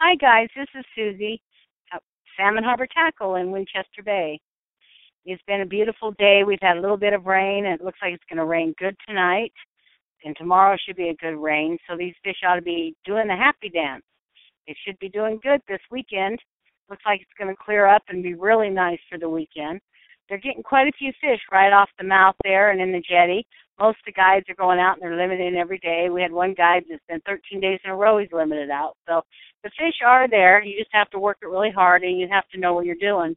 Hi, guys. This is Susie, Salmon Harbor Tackle in Winchester Bay. It's been a beautiful day. We've had a little bit of rain, and it looks like it's going to rain good tonight. And tomorrow should be a good rain, so these fish ought to be doing the happy dance. They should be doing good this weekend. Looks like it's going to clear up and be really nice for the weekend. They're getting quite a few fish right off the mouth there and in the jetty. Most of the guides are going out and they're limited every day. We had one guide that's been 13 days in a row he's limited out. So the fish are there. You just have to work it really hard and you have to know what you're doing.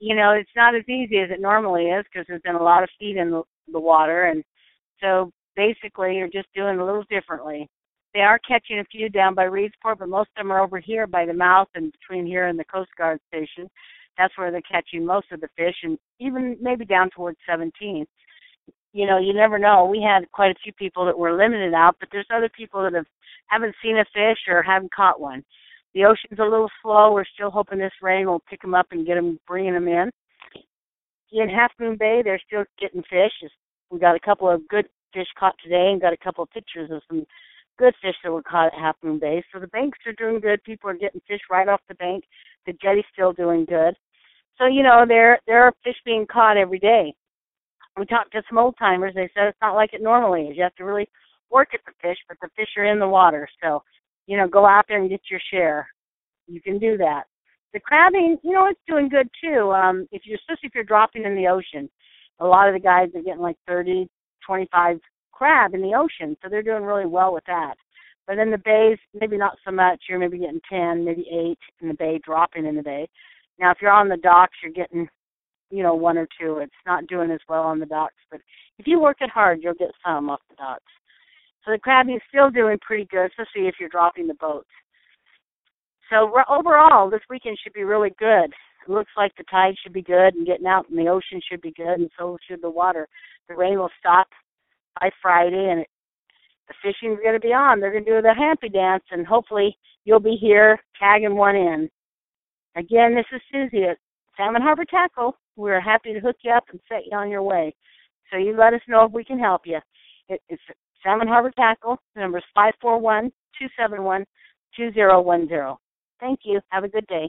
You know, it's not as easy as it normally is because there's been a lot of feed in the, water and so basically you're just doing a little differently. They are catching a few down by Reedsport, but most of them are over here by the mouth and between here and the Coast Guard station. That's where they're catching most of the fish, and even maybe down towards 17. You know, you never know. We had quite a few people that were limited out, but there's other people that have haven't seen a fish or haven't caught one. The ocean's a little slow. We're still hoping this rain will pick them up and get them, bringing them in. In Half Moon Bay, they're still getting fish. We got a couple of good fish caught today, and got a couple of pictures of some good fish that were caught at Half Moon Bay. So the banks are doing good. People are getting fish right off the bank. The jetty's still doing good. So you know there there are fish being caught every day. We talked to some old timers. They said it's not like it normally is. You have to really work at the fish, but the fish are in the water. So you know go out there and get your share. You can do that. The crabbing, you know, it's doing good too. Um, if you're especially if you're dropping in the ocean, a lot of the guys are getting like 30, 25 crab in the ocean, so they're doing really well with that. But in the bays, maybe not so much. You're maybe getting 10, maybe 8 in the bay, dropping in the bay. Now, if you're on the docks, you're getting, you know, one or two. It's not doing as well on the docks, but if you work it hard, you'll get some off the docks. So the crabbing is still doing pretty good, especially if you're dropping the boats. So overall, this weekend should be really good. It looks like the tide should be good, and getting out in the ocean should be good, and so should the water. The rain will stop by Friday, and it, the fishing's going to be on. They're going to do the happy dance, and hopefully you'll be here tagging one in. Again, this is Susie at Salmon Harbor Tackle. We're happy to hook you up and set you on your way. So you let us know if we can help you. It, it's Salmon Harbor Tackle. The number is five four one two seven one two zero one zero. Thank you. Have a good day.